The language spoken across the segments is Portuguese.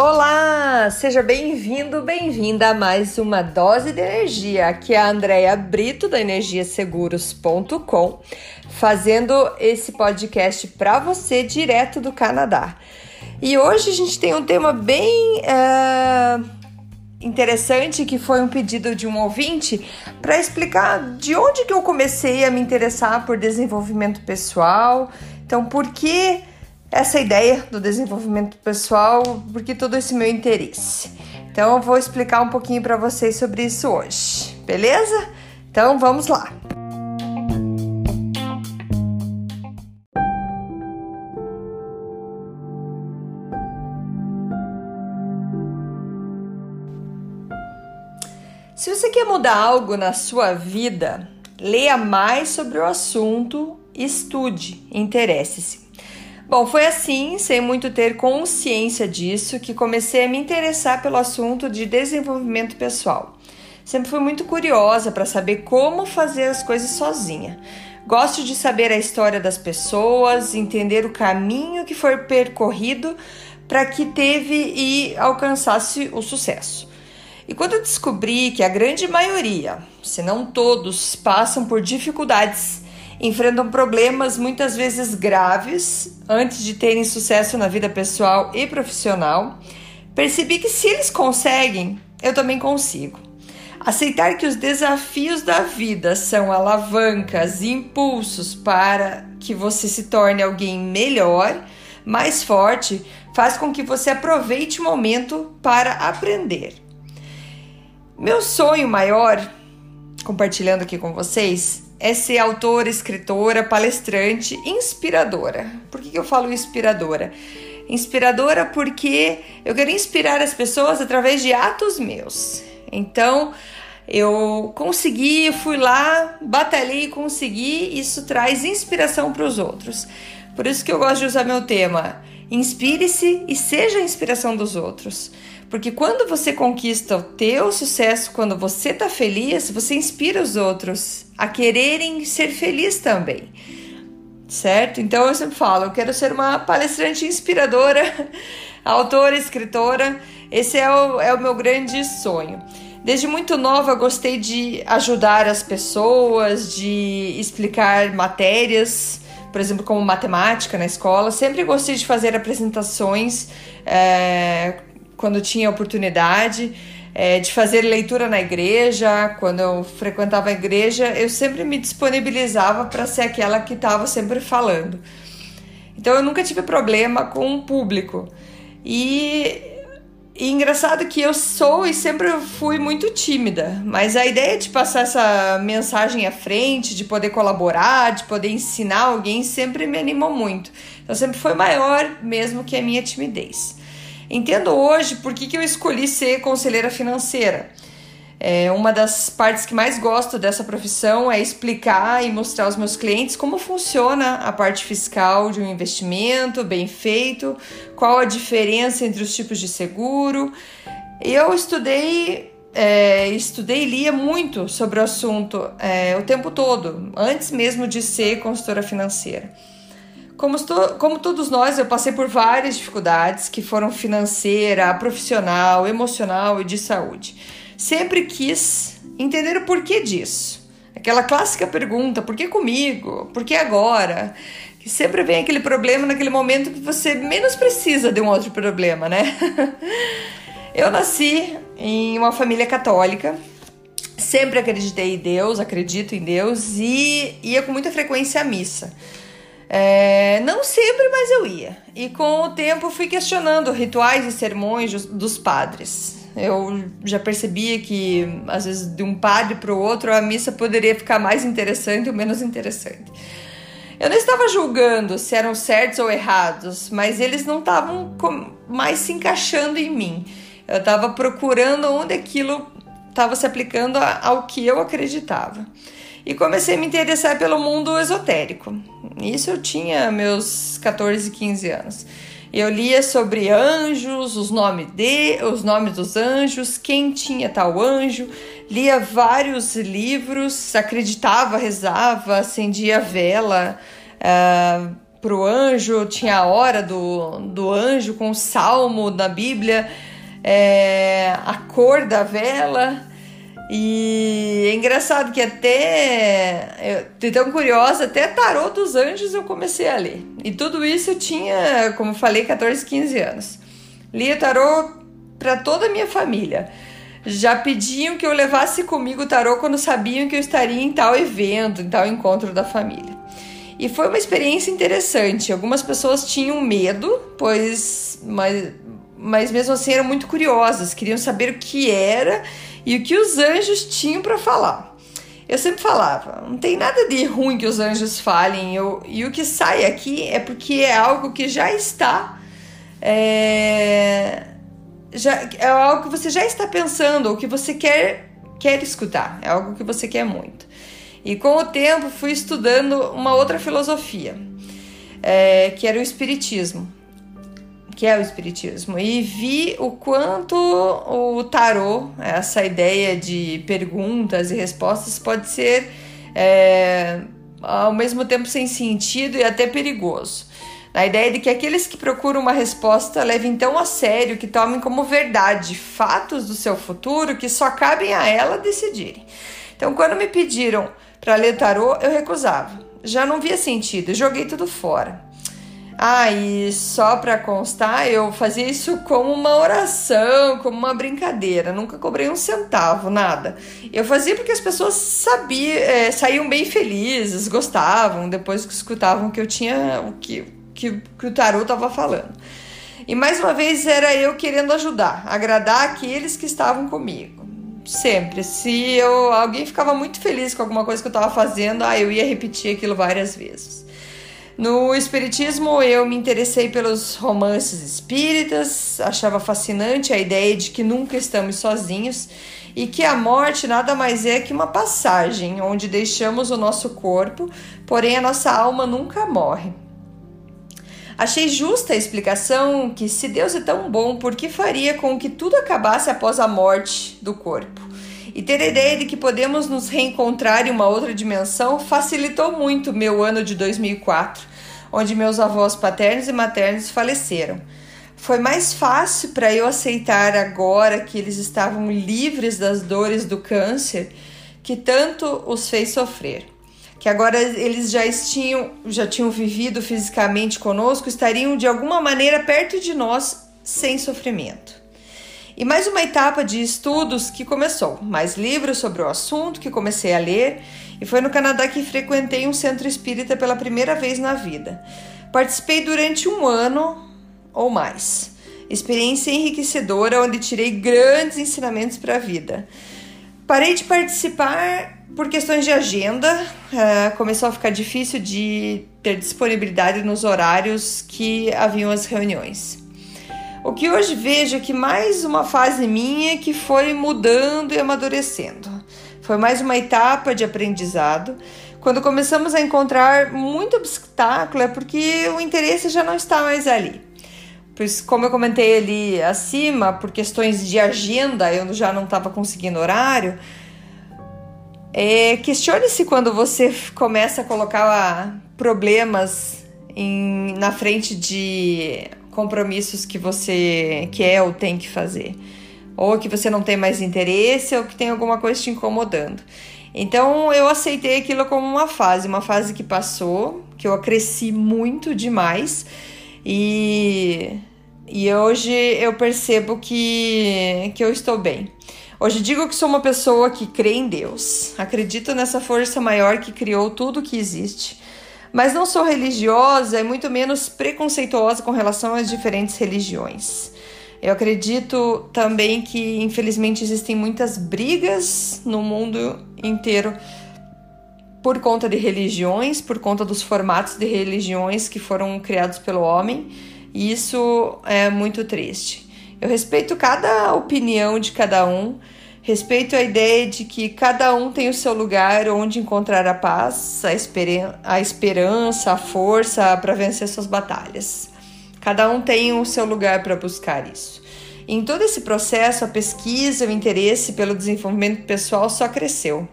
Olá, seja bem-vindo, bem-vinda a mais uma dose de energia. Aqui é a Andrea Brito da energiaseguros.com, fazendo esse podcast para você direto do Canadá. E hoje a gente tem um tema bem uh, interessante que foi um pedido de um ouvinte para explicar de onde que eu comecei a me interessar por desenvolvimento pessoal. Então, por que essa ideia do desenvolvimento pessoal, porque todo esse meu interesse. Então eu vou explicar um pouquinho para vocês sobre isso hoje, beleza? Então vamos lá. Se você quer mudar algo na sua vida, leia mais sobre o assunto, estude, interesse-se. Bom, foi assim, sem muito ter consciência disso, que comecei a me interessar pelo assunto de desenvolvimento pessoal. Sempre fui muito curiosa para saber como fazer as coisas sozinha. Gosto de saber a história das pessoas, entender o caminho que foi percorrido para que teve e alcançasse o sucesso. E quando descobri que a grande maioria, se não todos, passam por dificuldades enfrentam problemas muitas vezes graves antes de terem sucesso na vida pessoal e profissional, percebi que se eles conseguem, eu também consigo. Aceitar que os desafios da vida são alavancas e impulsos para que você se torne alguém melhor, mais forte, faz com que você aproveite o momento para aprender. Meu sonho maior, compartilhando aqui com vocês, é ser autora, escritora, palestrante, inspiradora. Por que, que eu falo inspiradora? Inspiradora porque eu quero inspirar as pessoas através de atos meus. Então, eu consegui, fui lá, batalhei consegui, isso traz inspiração para os outros. Por isso que eu gosto de usar meu tema: inspire-se e seja a inspiração dos outros. Porque quando você conquista o teu sucesso, quando você tá feliz, você inspira os outros a quererem ser felizes também. Certo? Então eu sempre falo, eu quero ser uma palestrante inspiradora, autora, escritora. Esse é o, é o meu grande sonho. Desde muito nova gostei de ajudar as pessoas, de explicar matérias, por exemplo, como matemática na escola. Sempre gostei de fazer apresentações é, quando tinha oportunidade é, de fazer leitura na igreja. Quando eu frequentava a igreja, eu sempre me disponibilizava para ser aquela que estava sempre falando. Então eu nunca tive problema com o público. E, e engraçado que eu sou e sempre fui muito tímida, mas a ideia de passar essa mensagem à frente, de poder colaborar, de poder ensinar alguém, sempre me animou muito. Então sempre foi maior mesmo que a minha timidez. Entendo hoje por que, que eu escolhi ser conselheira financeira. É, uma das partes que mais gosto dessa profissão é explicar e mostrar aos meus clientes como funciona a parte fiscal de um investimento bem feito, qual a diferença entre os tipos de seguro. Eu estudei, é, estudei e lia muito sobre o assunto é, o tempo todo, antes mesmo de ser consultora financeira. Como, como todos nós, eu passei por várias dificuldades que foram financeira, profissional, emocional e de saúde. Sempre quis entender o porquê disso. Aquela clássica pergunta: por que comigo? Por que agora? Que sempre vem aquele problema naquele momento que você menos precisa de um outro problema, né? eu nasci em uma família católica, sempre acreditei em Deus, acredito em Deus e ia com muita frequência à missa. É, não sempre, mas eu ia. E com o tempo fui questionando rituais e sermões dos, padres. Eu já percebia que, às vezes, de um padre para o outro, a missa poderia ficar mais interessante ou menos interessante. Eu não estava julgando se eram certos ou errados, mas eles não estavam mais se encaixando em mim. Eu estava procurando onde aquilo estava se aplicando ao que eu acreditava e comecei a me interessar pelo mundo esotérico. Isso eu tinha meus 14, 15 anos. Eu lia sobre anjos, os nomes de, os nomes dos anjos, quem tinha tal anjo, lia vários livros, acreditava, rezava, acendia vela, uh, pro anjo, tinha a hora do, do anjo com o salmo da Bíblia, é, a cor da vela. E é engraçado que até, eu, tão curiosa, até Tarô dos Anjos eu comecei a ler. E tudo isso eu tinha, como falei, 14, 15 anos. Lia tarô para toda a minha família. Já pediam que eu levasse comigo o tarô quando sabiam que eu estaria em tal evento, em tal encontro da família. E foi uma experiência interessante. Algumas pessoas tinham medo, pois mas, mas mesmo assim eram muito curiosas, queriam saber o que era e o que os anjos tinham para falar. Eu sempre falava, não tem nada de ruim que os anjos falem, eu, e o que sai aqui é porque é algo que já está. É, já, é algo que você já está pensando, ou que você quer, quer escutar, é algo que você quer muito. E com o tempo fui estudando uma outra filosofia, é, que era o Espiritismo que é o espiritismo e vi o quanto o tarô, essa ideia de perguntas e respostas pode ser é, ao mesmo tempo sem sentido e até perigoso. A ideia de que aqueles que procuram uma resposta levem tão a sério que tomem como verdade fatos do seu futuro que só cabem a ela decidirem. Então, quando me pediram para ler tarô, eu recusava. Já não via sentido, joguei tudo fora. Ah, e só para constar, eu fazia isso como uma oração, como uma brincadeira. Nunca cobrei um centavo, nada. Eu fazia porque as pessoas sabiam, é, saíam bem felizes, gostavam, depois que escutavam que eu tinha o que, que, que o tarô estava falando. E mais uma vez era eu querendo ajudar, agradar aqueles que estavam comigo. Sempre. Se eu, alguém ficava muito feliz com alguma coisa que eu estava fazendo, ah, eu ia repetir aquilo várias vezes. No Espiritismo, eu me interessei pelos romances espíritas, achava fascinante a ideia de que nunca estamos sozinhos e que a morte nada mais é que uma passagem onde deixamos o nosso corpo, porém a nossa alma nunca morre. Achei justa a explicação que, se Deus é tão bom, por que faria com que tudo acabasse após a morte do corpo? E ter a ideia de que podemos nos reencontrar em uma outra dimensão facilitou muito meu ano de 2004, onde meus avós paternos e maternos faleceram. Foi mais fácil para eu aceitar agora que eles estavam livres das dores do câncer que tanto os fez sofrer. Que agora eles já tinham, já tinham vivido fisicamente conosco, estariam de alguma maneira perto de nós sem sofrimento. E mais uma etapa de estudos que começou, mais livros sobre o assunto que comecei a ler, e foi no Canadá que frequentei um centro espírita pela primeira vez na vida. Participei durante um ano ou mais. Experiência enriquecedora onde tirei grandes ensinamentos para a vida. Parei de participar por questões de agenda, uh, começou a ficar difícil de ter disponibilidade nos horários que haviam as reuniões. O que hoje vejo é que mais uma fase minha que foi mudando e amadurecendo. Foi mais uma etapa de aprendizado. Quando começamos a encontrar muito obstáculo é porque o interesse já não está mais ali. Pois, como eu comentei ali acima, por questões de agenda, eu já não estava conseguindo horário. É, Questione-se quando você começa a colocar problemas em, na frente de compromissos que você quer ou tem que fazer, ou que você não tem mais interesse, ou que tem alguma coisa te incomodando. Então eu aceitei aquilo como uma fase, uma fase que passou, que eu cresci muito demais e, e hoje eu percebo que, que eu estou bem. Hoje digo que sou uma pessoa que crê em Deus, acredito nessa força maior que criou tudo que existe mas não sou religiosa e muito menos preconceituosa com relação às diferentes religiões. Eu acredito também que, infelizmente, existem muitas brigas no mundo inteiro por conta de religiões, por conta dos formatos de religiões que foram criados pelo homem, e isso é muito triste. Eu respeito cada opinião de cada um Respeito a ideia de que cada um tem o seu lugar onde encontrar a paz, a, a esperança, a força para vencer suas batalhas. Cada um tem o seu lugar para buscar isso. Em todo esse processo, a pesquisa, o interesse pelo desenvolvimento pessoal só cresceu.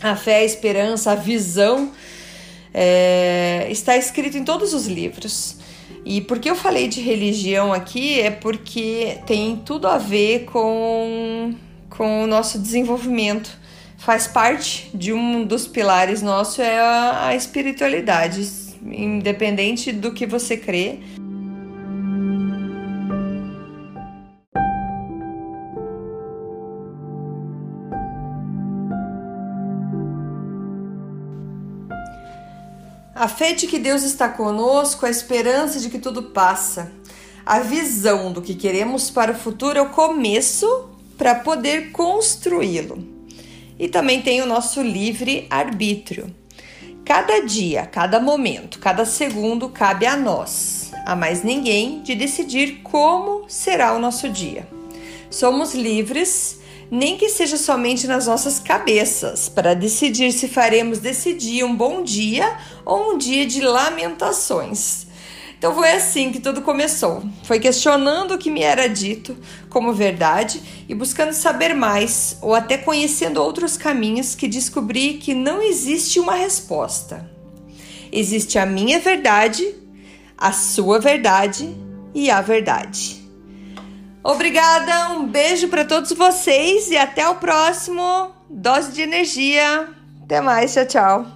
A fé, a esperança, a visão é, está escrito em todos os livros. E por que eu falei de religião aqui é porque tem tudo a ver com, com o nosso desenvolvimento. Faz parte de um dos pilares nosso é a, espiritualidade, independente do que você crê. A fé de que Deus está conosco, a esperança de que tudo passa, a visão do que queremos para o futuro é o começo para poder construí-lo. E também tem o nosso livre arbítrio. Cada dia, cada momento, cada segundo cabe a nós, a mais ninguém, de decidir como será o nosso dia. Somos livres nem que seja somente nas nossas cabeças, para decidir se faremos desse dia um bom dia ou um dia de lamentações. Então foi assim que tudo começou. Foi questionando o que me era dito como verdade e buscando saber mais, ou até conhecendo outros caminhos que descobri que não existe uma resposta. Existe a minha verdade, a sua verdade e a verdade. Obrigada, um beijo para todos vocês e até o próximo Dose de Energia. Até mais, tchau, tchau.